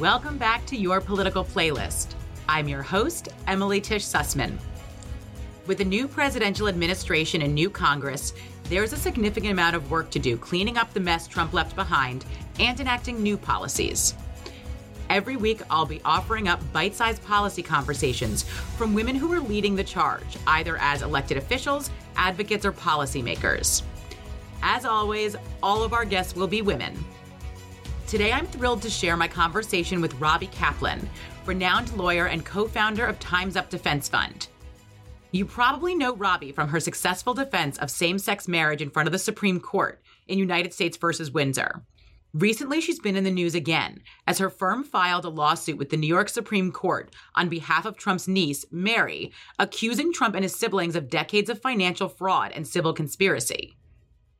Welcome back to your political playlist. I'm your host, Emily Tish Sussman. With a new presidential administration and new Congress, there's a significant amount of work to do cleaning up the mess Trump left behind and enacting new policies. Every week, I'll be offering up bite sized policy conversations from women who are leading the charge, either as elected officials, advocates, or policymakers. As always, all of our guests will be women. Today, I'm thrilled to share my conversation with Robbie Kaplan, renowned lawyer and co founder of Time's Up Defense Fund. You probably know Robbie from her successful defense of same sex marriage in front of the Supreme Court in United States versus Windsor. Recently, she's been in the news again as her firm filed a lawsuit with the New York Supreme Court on behalf of Trump's niece, Mary, accusing Trump and his siblings of decades of financial fraud and civil conspiracy.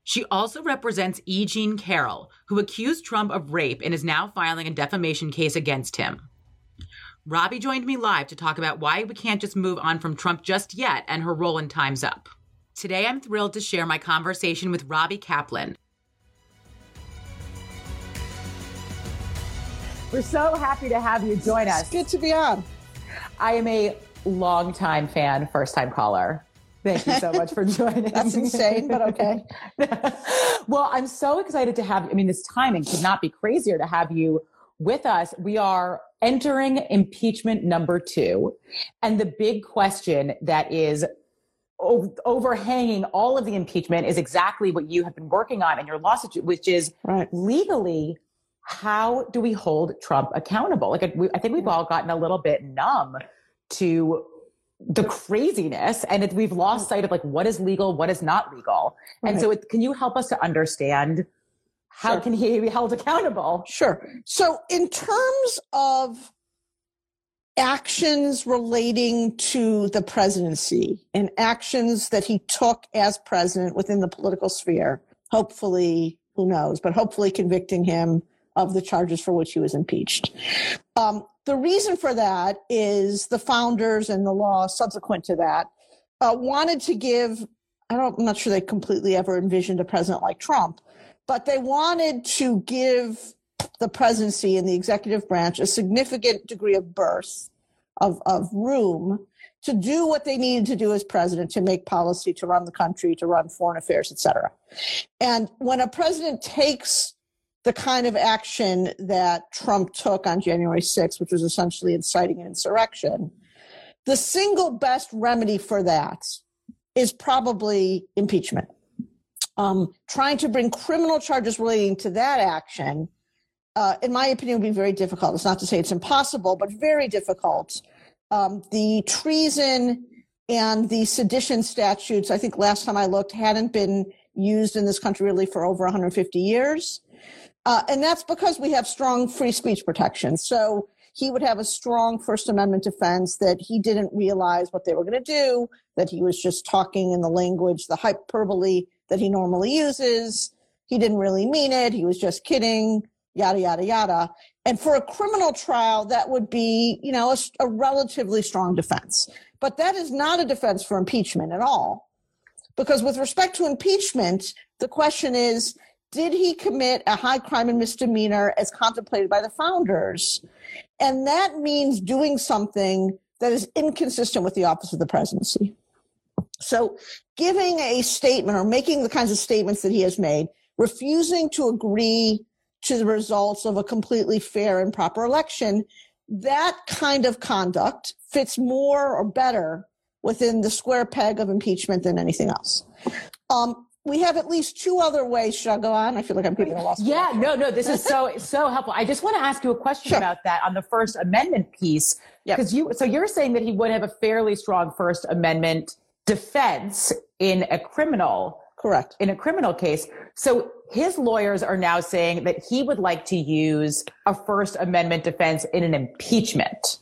She also represents E. Jean Carroll, who accused Trump of rape and is now filing a defamation case against him. Robbie joined me live to talk about why we can't just move on from Trump just yet and her role in Time's Up. Today, I'm thrilled to share my conversation with Robbie Kaplan. We're so happy to have you join us. It's good to be on. I am a longtime fan, first time caller. Thank you so much for joining. Us. That's insane, but okay. well, I'm so excited to have. I mean, this timing could not be crazier to have you with us. We are entering impeachment number two, and the big question that is overhanging all of the impeachment is exactly what you have been working on in your lawsuit, which is right. legally how do we hold Trump accountable? Like, I think we've all gotten a little bit numb to the craziness and it, we've lost sight of like what is legal, what is not legal. Right. And so it, can you help us to understand how sure. can he be held accountable? Sure. So in terms of actions relating to the presidency and actions that he took as president within the political sphere, hopefully, who knows, but hopefully convicting him of the charges for which he was impeached. Um, the reason for that is the founders and the law subsequent to that uh, wanted to give, I don't, I'm not sure they completely ever envisioned a president like Trump, but they wanted to give the presidency and the executive branch a significant degree of birth, of, of room to do what they needed to do as president to make policy, to run the country, to run foreign affairs, et cetera. And when a president takes the kind of action that Trump took on January 6th, which was essentially inciting an insurrection, the single best remedy for that is probably impeachment. Um, trying to bring criminal charges relating to that action, uh, in my opinion, would be very difficult. It's not to say it's impossible, but very difficult. Um, the treason and the sedition statutes, I think last time I looked, hadn't been used in this country really for over 150 years. Uh, and that's because we have strong free speech protections. So he would have a strong First Amendment defense that he didn't realize what they were going to do, that he was just talking in the language, the hyperbole that he normally uses. He didn't really mean it. He was just kidding, yada, yada, yada. And for a criminal trial, that would be, you know, a, a relatively strong defense. But that is not a defense for impeachment at all. Because with respect to impeachment, the question is, did he commit a high crime and misdemeanor as contemplated by the founders? And that means doing something that is inconsistent with the office of the presidency. So giving a statement or making the kinds of statements that he has made, refusing to agree to the results of a completely fair and proper election, that kind of conduct fits more or better within the square peg of impeachment than anything else. Um, we have at least two other ways. Should I go on? I feel like I'm getting a lost. Yeah, no, no. This is so so helpful. I just want to ask you a question sure. about that on the First Amendment piece, because yep. you. So you're saying that he would have a fairly strong First Amendment defense in a criminal correct in a criminal case. So his lawyers are now saying that he would like to use a First Amendment defense in an impeachment.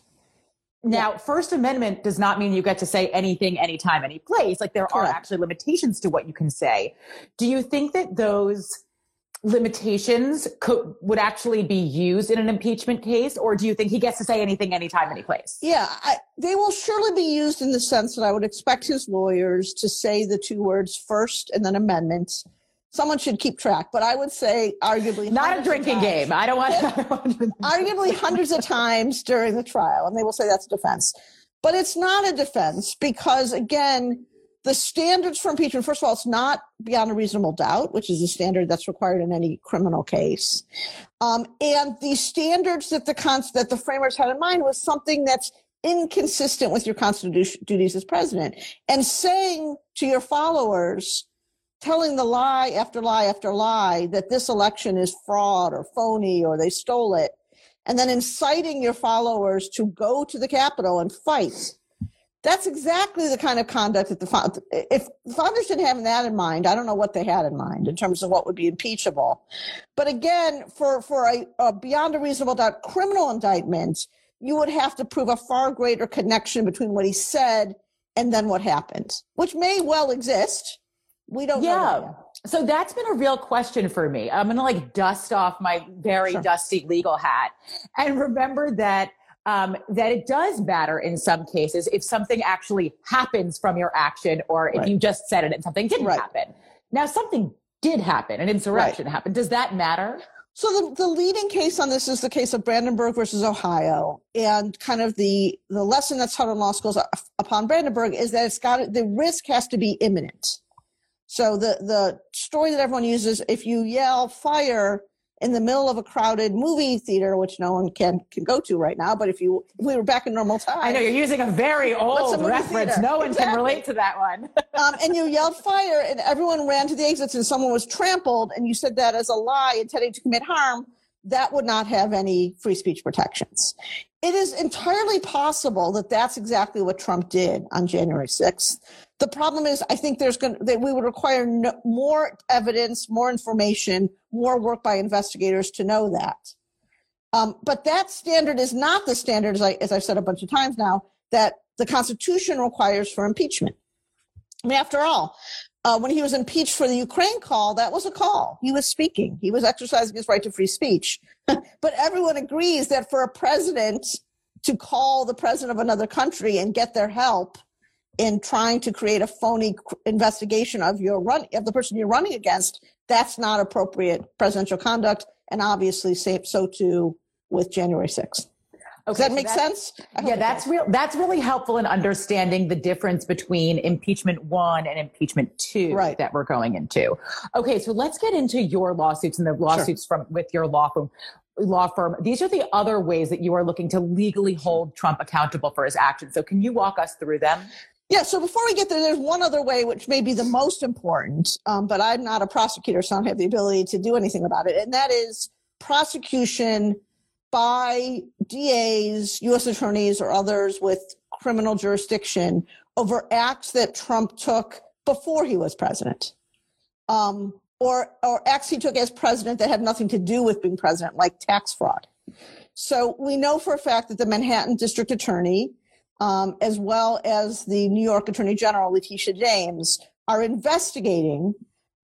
Now, yeah. First Amendment does not mean you get to say anything, anytime, any place. Like there Correct. are actually limitations to what you can say. Do you think that those limitations could, would actually be used in an impeachment case, or do you think he gets to say anything, anytime, any place? Yeah, I, they will surely be used in the sense that I would expect his lawyers to say the two words first and then amendment someone should keep track. But I would say, arguably, not a drinking game. I don't want. arguably, hundreds of times during the trial, and they will say that's a defense. But it's not a defense because, again, the standards for impeachment, first of all, it's not beyond a reasonable doubt, which is a standard that's required in any criminal case. Um, and the standards that the cons- that the framers had in mind was something that's inconsistent with your constitutional duties as president. And saying to your followers, telling the lie after lie after lie that this election is fraud or phony or they stole it, and then inciting your followers to go to the Capitol and fight. That's exactly the kind of conduct that the if the founders didn't have that in mind, I don't know what they had in mind in terms of what would be impeachable. But again, for for a, a beyond a reasonable doubt criminal indictment, you would have to prove a far greater connection between what he said and then what happened, which may well exist. We don't yeah. So that's been a real question for me. I'm going to like dust off my very sure. dusty legal hat and remember that um, that it does matter in some cases if something actually happens from your action or if right. you just said it and something didn't right. happen. Now something did happen, an insurrection right. happened. Does that matter? So the, the leading case on this is the case of Brandenburg versus Ohio, and kind of the the lesson that's taught in law schools upon Brandenburg is that it's got the risk has to be imminent. So the the story that everyone uses, if you yell fire, in the middle of a crowded movie theater, which no one can can go to right now. But if you if we were back in normal time, I know you're using a very old a reference. Theater? No one exactly. can relate to that one. um, and you yelled fire, and everyone ran to the exits, and someone was trampled, and you said that as a lie, intending to commit harm. That would not have any free speech protections. It is entirely possible that that's exactly what Trump did on January 6th. The problem is, I think there's going that we would require no, more evidence, more information, more work by investigators to know that. Um, but that standard is not the standard, as, I, as I've said a bunch of times now, that the Constitution requires for impeachment. I mean, after all, uh, when he was impeached for the Ukraine call, that was a call. He was speaking. He was exercising his right to free speech. but everyone agrees that for a president to call the president of another country and get their help in trying to create a phony investigation of your run of the person you're running against, that's not appropriate presidential conduct, and obviously, so too with January 6th. Okay, Does that so make sense? Yeah, that's real. That's really helpful in understanding the difference between impeachment one and impeachment two right. that we're going into. Okay, so let's get into your lawsuits and the lawsuits sure. from with your law firm. Law firm. These are the other ways that you are looking to legally hold Trump accountable for his actions. So, can you walk us through them? Yeah, so before we get there, there's one other way which may be the most important, um, but I'm not a prosecutor, so I don't have the ability to do anything about it, and that is prosecution by DAs, U.S. attorneys, or others with criminal jurisdiction over acts that Trump took before he was president, um, or or acts he took as president that had nothing to do with being president, like tax fraud. So we know for a fact that the Manhattan District Attorney um, as well as the New York Attorney General, Letitia James, are investigating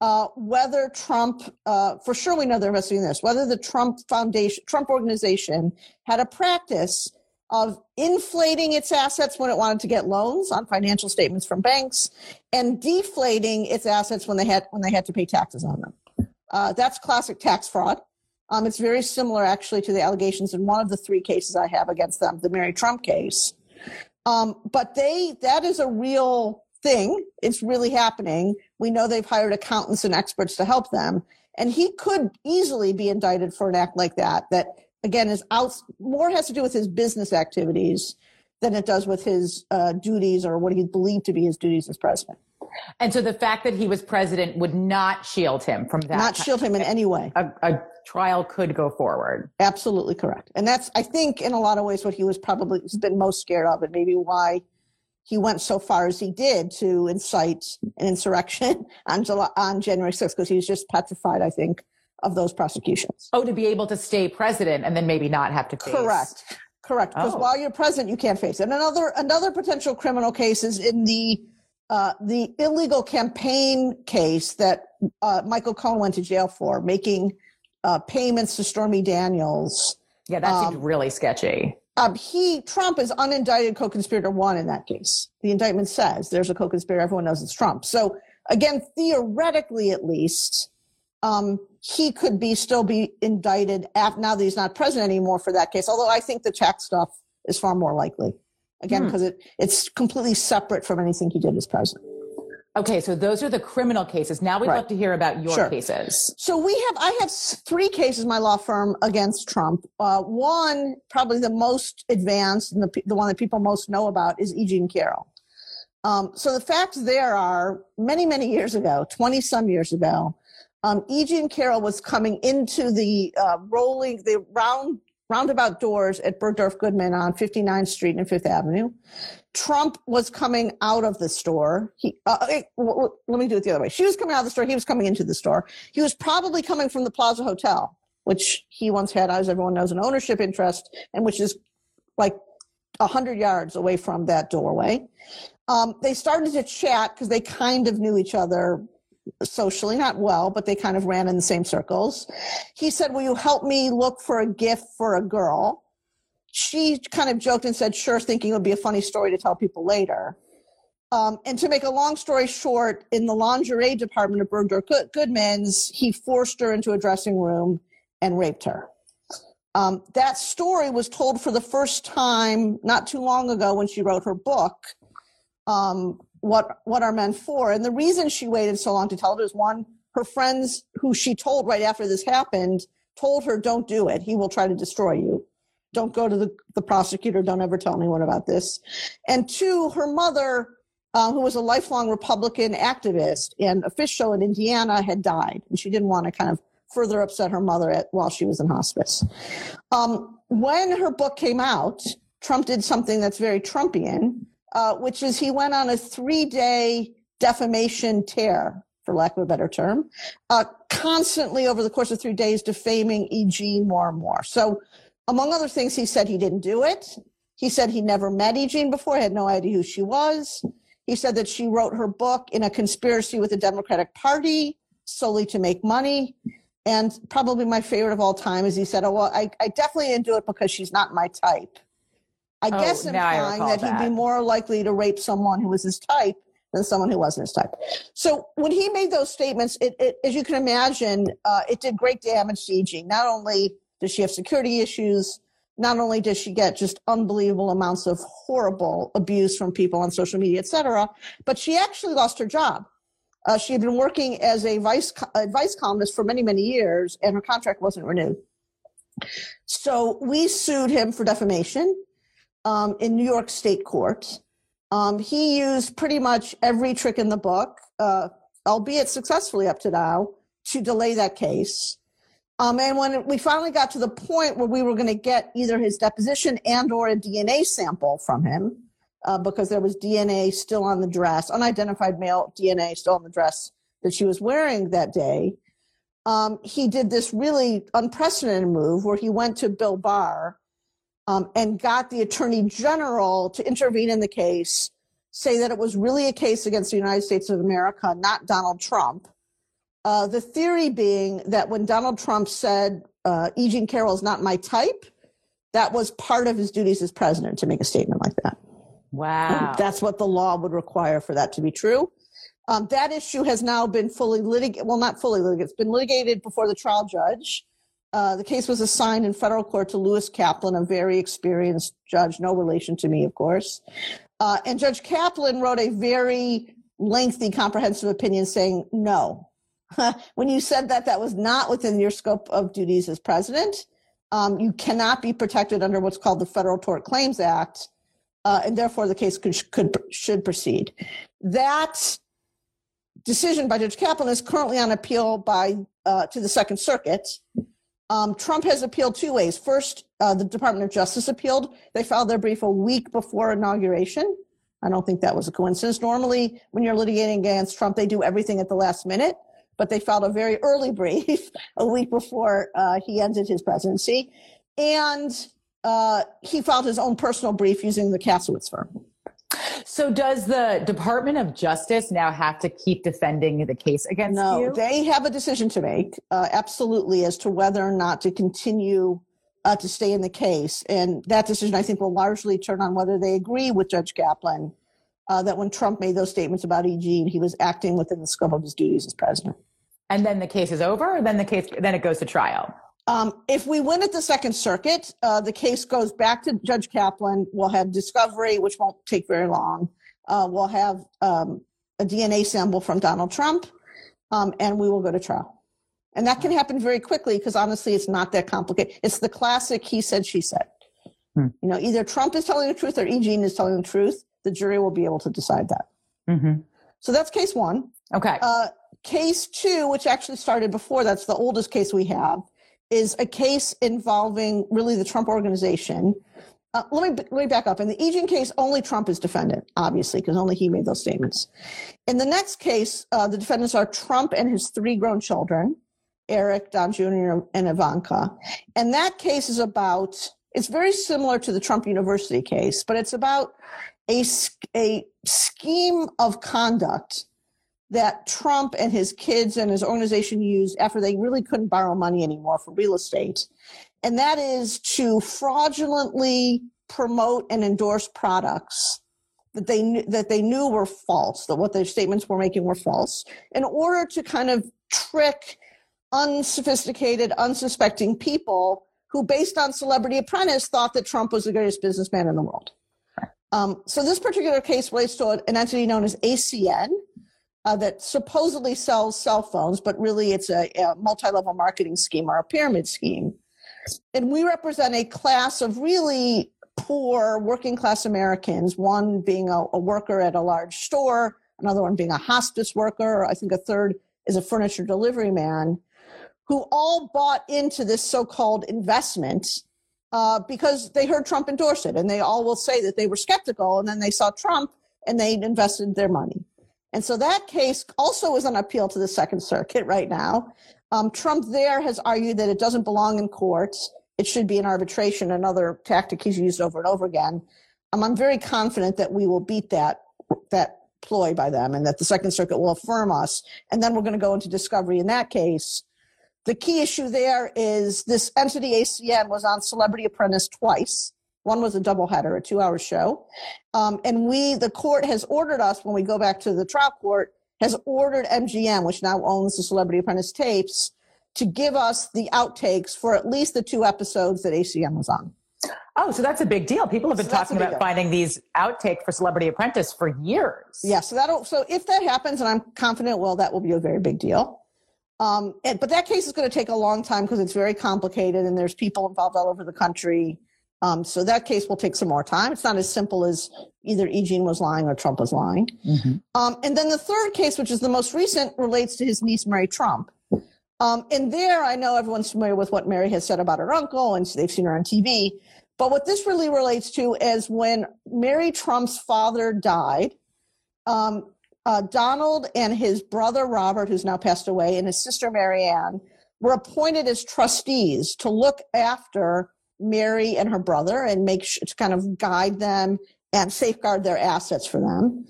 uh, whether Trump, uh, for sure we know they're investigating this, whether the Trump Foundation, Trump organization had a practice of inflating its assets when it wanted to get loans on financial statements from banks and deflating its assets when they had when they had to pay taxes on them. Uh, that's classic tax fraud. Um, it's very similar actually to the allegations in one of the three cases I have against them, the Mary Trump case. Um, but they that is a real thing. It's really happening. We know they've hired accountants and experts to help them. And he could easily be indicted for an act like that, that again is out more has to do with his business activities than it does with his uh, duties or what he believed to be his duties as president. And so the fact that he was president would not shield him from that. Not shield him in any way. A, a, trial could go forward. Absolutely correct. And that's, I think, in a lot of ways, what he was probably has been most scared of, and maybe why he went so far as he did to incite an insurrection on July, on January 6th, because he was just petrified, I think, of those prosecutions. Oh, to be able to stay president and then maybe not have to face. Correct. Correct. Because oh. while you're president, you can't face it. And another another potential criminal case is in the uh, the illegal campaign case that uh, Michael Cohen went to jail for, making uh, payments to Stormy Daniels. Yeah, that um, seemed really sketchy. Um, he Trump is unindicted co-conspirator one in that case. The indictment says there's a co-conspirator. Everyone knows it's Trump. So again, theoretically, at least, um, he could be still be indicted after, now that he's not president anymore for that case. Although I think the tax stuff is far more likely. Again, because hmm. it, it's completely separate from anything he did as president. Okay, so those are the criminal cases. Now we'd right. love to hear about your sure. cases. So we have, I have three cases, my law firm against Trump. Uh, one, probably the most advanced and the, the one that people most know about is E. Jean Carroll. Um, so the facts there are many, many years ago, 20 some years ago, um, E. Jean Carroll was coming into the uh, rolling, the round roundabout doors at Bergdorf Goodman on 59th Street and Fifth Avenue. Trump was coming out of the store. He, uh, let me do it the other way. She was coming out of the store. He was coming into the store. He was probably coming from the Plaza Hotel, which he once had, as everyone knows, an ownership interest, and which is like a hundred yards away from that doorway. Um, they started to chat because they kind of knew each other socially, not well, but they kind of ran in the same circles. He said, Will you help me look for a gift for a girl? She kind of joked and said, Sure, thinking it would be a funny story to tell people later. Um, and to make a long story short, in the lingerie department of Bergdorf Goodman's, he forced her into a dressing room and raped her. Um, that story was told for the first time not too long ago when she wrote her book. Um, what what are men for. And the reason she waited so long to tell it is one, her friends who she told right after this happened told her, "Don't do it. He will try to destroy you. Don't go to the, the prosecutor. Don't ever tell anyone about this." And two, her mother. Uh, who was a lifelong Republican activist and official in Indiana had died, and she didn't want to kind of further upset her mother at, while she was in hospice. Um, when her book came out, Trump did something that's very Trumpian uh, which is he went on a three day defamation tear, for lack of a better term, uh, constantly over the course of three days defaming E.G. more and more. So, among other things, he said he didn't do it. He said he never met E. Jean before, had no idea who she was. He said that she wrote her book in a conspiracy with the Democratic Party solely to make money. And probably my favorite of all time is he said, Oh, well, I, I definitely didn't do it because she's not my type. I oh, guess implying that, that he'd be more likely to rape someone who was his type than someone who wasn't his type. So when he made those statements, it, it as you can imagine, uh, it did great damage to E.G. Not only does she have security issues, not only does she get just unbelievable amounts of horrible abuse from people on social media, et cetera, but she actually lost her job. Uh, she had been working as a vice advice columnist for many, many years, and her contract wasn't renewed. So we sued him for defamation um, in New York State Court. Um, he used pretty much every trick in the book, uh, albeit successfully up to now, to delay that case. Um, and when we finally got to the point where we were going to get either his deposition and or a DNA sample from him, uh, because there was DNA still on the dress, unidentified male DNA still on the dress that she was wearing that day, um, he did this really unprecedented move where he went to Bill Barr um, and got the attorney general to intervene in the case, say that it was really a case against the United States of America, not Donald Trump. Uh, the theory being that when Donald Trump said, uh, E. Jean Carroll is not my type, that was part of his duties as president to make a statement like that. Wow. That's what the law would require for that to be true. Um, that issue has now been fully litigated. Well, not fully litigated. It's been litigated before the trial judge. Uh, the case was assigned in federal court to Lewis Kaplan, a very experienced judge, no relation to me, of course. Uh, and Judge Kaplan wrote a very lengthy, comprehensive opinion saying, no. when you said that, that was not within your scope of duties as president. Um, you cannot be protected under what's called the Federal Tort Claims Act, uh, and therefore the case could, could should proceed. That decision by Judge Kaplan is currently on appeal by uh, to the Second Circuit. Um, Trump has appealed two ways. First, uh, the Department of Justice appealed. They filed their brief a week before inauguration. I don't think that was a coincidence. Normally, when you're litigating against Trump, they do everything at the last minute, but they filed a very early brief a week before uh, he ended his presidency. And uh, he filed his own personal brief using the Kasowitz firm. So does the Department of Justice now have to keep defending the case against no, you? No, they have a decision to make, uh, absolutely, as to whether or not to continue uh, to stay in the case. And that decision, I think, will largely turn on whether they agree with Judge Kaplan uh, that when Trump made those statements about E. Jean, he was acting within the scope of his duties as president. And then the case is over, then the case, then it goes to trial. Um, if we win at the Second Circuit, uh, the case goes back to Judge Kaplan. We'll have discovery, which won't take very long. Uh, we'll have um, a DNA sample from Donald Trump, um, and we will go to trial. And that can happen very quickly because honestly, it's not that complicated. It's the classic he said, she said. Hmm. You know, either Trump is telling the truth or E. Jean is telling the truth. The jury will be able to decide that. Mm-hmm. So that's case one. Okay. Uh, case two, which actually started before, that's the oldest case we have, is a case involving really the Trump organization. Uh, let me let me back up. In the E. Jean case, only Trump is defendant, obviously, because only he made those statements. In the next case, uh, the defendants are Trump and his three grown children, Eric, Don Jr., and Ivanka. And that case is about. It's very similar to the Trump University case, but it's about a a scheme of conduct that Trump and his kids and his organization used after they really couldn't borrow money anymore for real estate. And that is to fraudulently promote and endorse products that they knew, that they knew were false, that what their statements were making were false, in order to kind of trick unsophisticated, unsuspecting people who, based on Celebrity Apprentice, thought that Trump was the greatest businessman in the world. Um, so this particular case relates to an entity known as ACN, uh, that supposedly sells cell phones, but really it's a, a multi level marketing scheme or a pyramid scheme. And we represent a class of really poor working class Americans, one being a, a, worker at a large store, another one being a hospice worker, I think a third is a furniture delivery man, who all bought into this so called investment uh, because they heard Trump endorse it. And they all will say that they were skeptical and then they saw Trump and they invested their money. And so that case also is on appeal to the Second Circuit right now. Um, Trump there has argued that it doesn't belong in courts. It should be an arbitration, another tactic he's used over and over again. Um, I'm very confident that we will beat that, that ploy by them and that the Second Circuit will affirm us. And then we're going to go into discovery in that case. The key issue there is this entity ACN was on Celebrity Apprentice twice. One was a doubleheader, a two hour show. Um, and we, the court has ordered us, when we go back to the trial court, has ordered MGM, which now owns the Celebrity Apprentice tapes, to give us the outtakes for at least the two episodes that ACN was on. Oh, so that's a big deal. People have been so talking about deal. finding these outtake for Celebrity Apprentice for years. Yeah, so that'll so if that happens, and I'm confident, well, that will be a very big deal. Um, and, but that case is going to take a long time because it's very complicated, and there's people involved all over the country. Um, so that case will take some more time. It's not as simple as either E. Jean was lying or Trump was lying. Mm-hmm. Um, and then the third case, which is the most recent, relates to his niece, Mary Trump. Um, and there, I know everyone's familiar with what Mary has said about her uncle, and they've seen her on TV. But what this really relates to is when Mary Trump's father died, um, uh, Donald and his brother Robert, who's now passed away, and his sister Marianne were appointed as trustees to look after Mary and her brother and make sure to kind of guide them and safeguard their assets for them.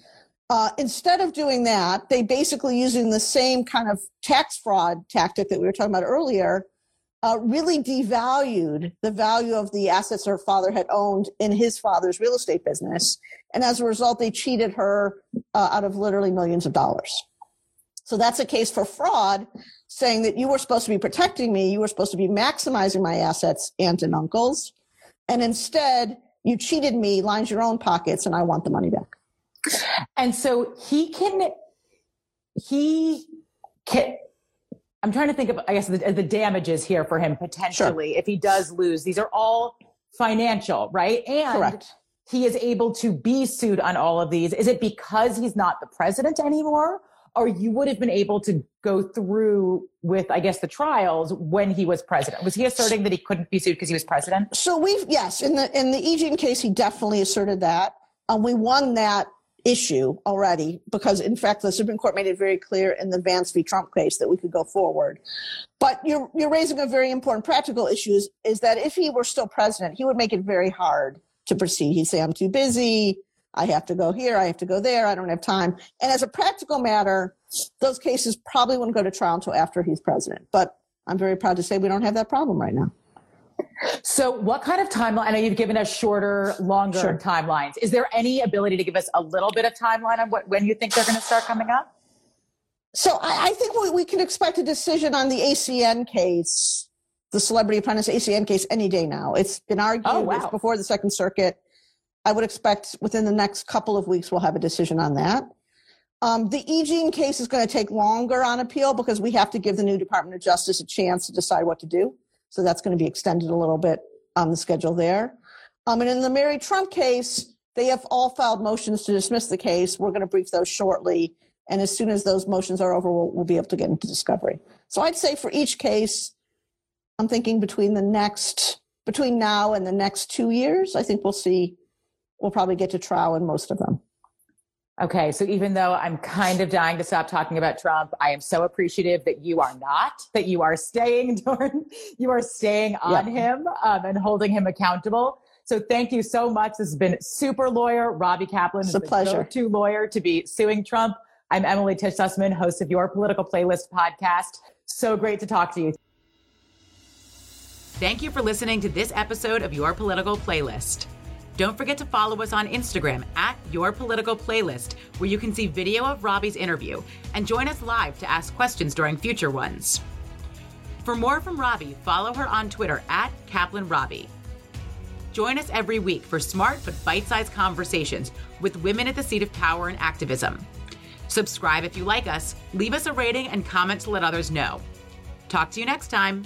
Uh, instead of doing that, they basically using the same kind of tax fraud tactic that we were talking about earlier, uh, really devalued the value of the assets her father had owned in his father's real estate business. And as a result, they cheated her uh, out of literally millions of dollars. So that's a case for fraud, saying that you were supposed to be protecting me, you were supposed to be maximizing my assets, aunt and uncles, and instead you cheated me, lined your own pockets, and I want the money back. And so he can, he can. I'm trying to think of, I guess, the, the damages here for him potentially sure. if he does lose. These are all financial, right? And Correct. he is able to be sued on all of these. Is it because he's not the president anymore? Or you would have been able to go through with, I guess, the trials when he was president. Was he asserting that he couldn't be sued because he was president? So we've yes, in the in the E. Case, he definitely asserted that. Um, we won that issue already because, in fact, the Supreme Court made it very clear in the Vance v. Trump case that we could go forward. But you're you're raising a very important practical issue is, is that if he were still president, he would make it very hard to proceed. He'd say, "I'm too busy." I have to go here, I have to go there, I don't have time. And as a practical matter, those cases probably wouldn't go to trial until after he's president. But I'm very proud to say we don't have that problem right now. So, what kind of timeline? I know you've given us shorter, longer sure. timelines. Is there any ability to give us a little bit of timeline on what when you think they're going to start coming up? So I, I think we, we can expect a decision on the ACN case, the Celebrity Apprentice ACN case, any day now. It's been argued. Oh, wow. It's before the Second Circuit. I would expect within the next couple of weeks we'll have a decision on that. Um, the E. case is going to take longer on appeal because we have to give the new Department of Justice a chance to decide what to do. So that's going to be extended a little bit on the schedule there. Um, and in the Mary Trump case, they have all filed motions to dismiss the case. We're going to brief those shortly. And as soon as those motions are over, we'll, we'll be able to get into discovery. So I'd say for each case, I'm thinking between the next, between now and the next two years, I think we'll see, we'll probably get to trial in most of them. Okay, so even though I'm kind of dying to stop talking about Trump, I am so appreciative that you are not, that you are staying, Dorn, you are staying on him um, and holding him accountable. So thank you so much. This has been super lawyer Robbie Kaplan, it's a pleasure. go-to lawyer to be suing Trump. I'm Emily Tish Sussman, host of your Political Playlist podcast. So great to talk to you. Thank you for listening to this episode of Your Political Playlist. Don't forget to follow us on Instagram at Your Political Playlist, where you can see video of Robbie's interview and join us live to ask questions during future ones. For more from Robbie, follow her on Twitter at Kaplan Robbie. Join us every week for smart but bite sized conversations with women at the seat of power and activism. Subscribe if you like us, leave us a rating and comment to let others know. Talk to you next time.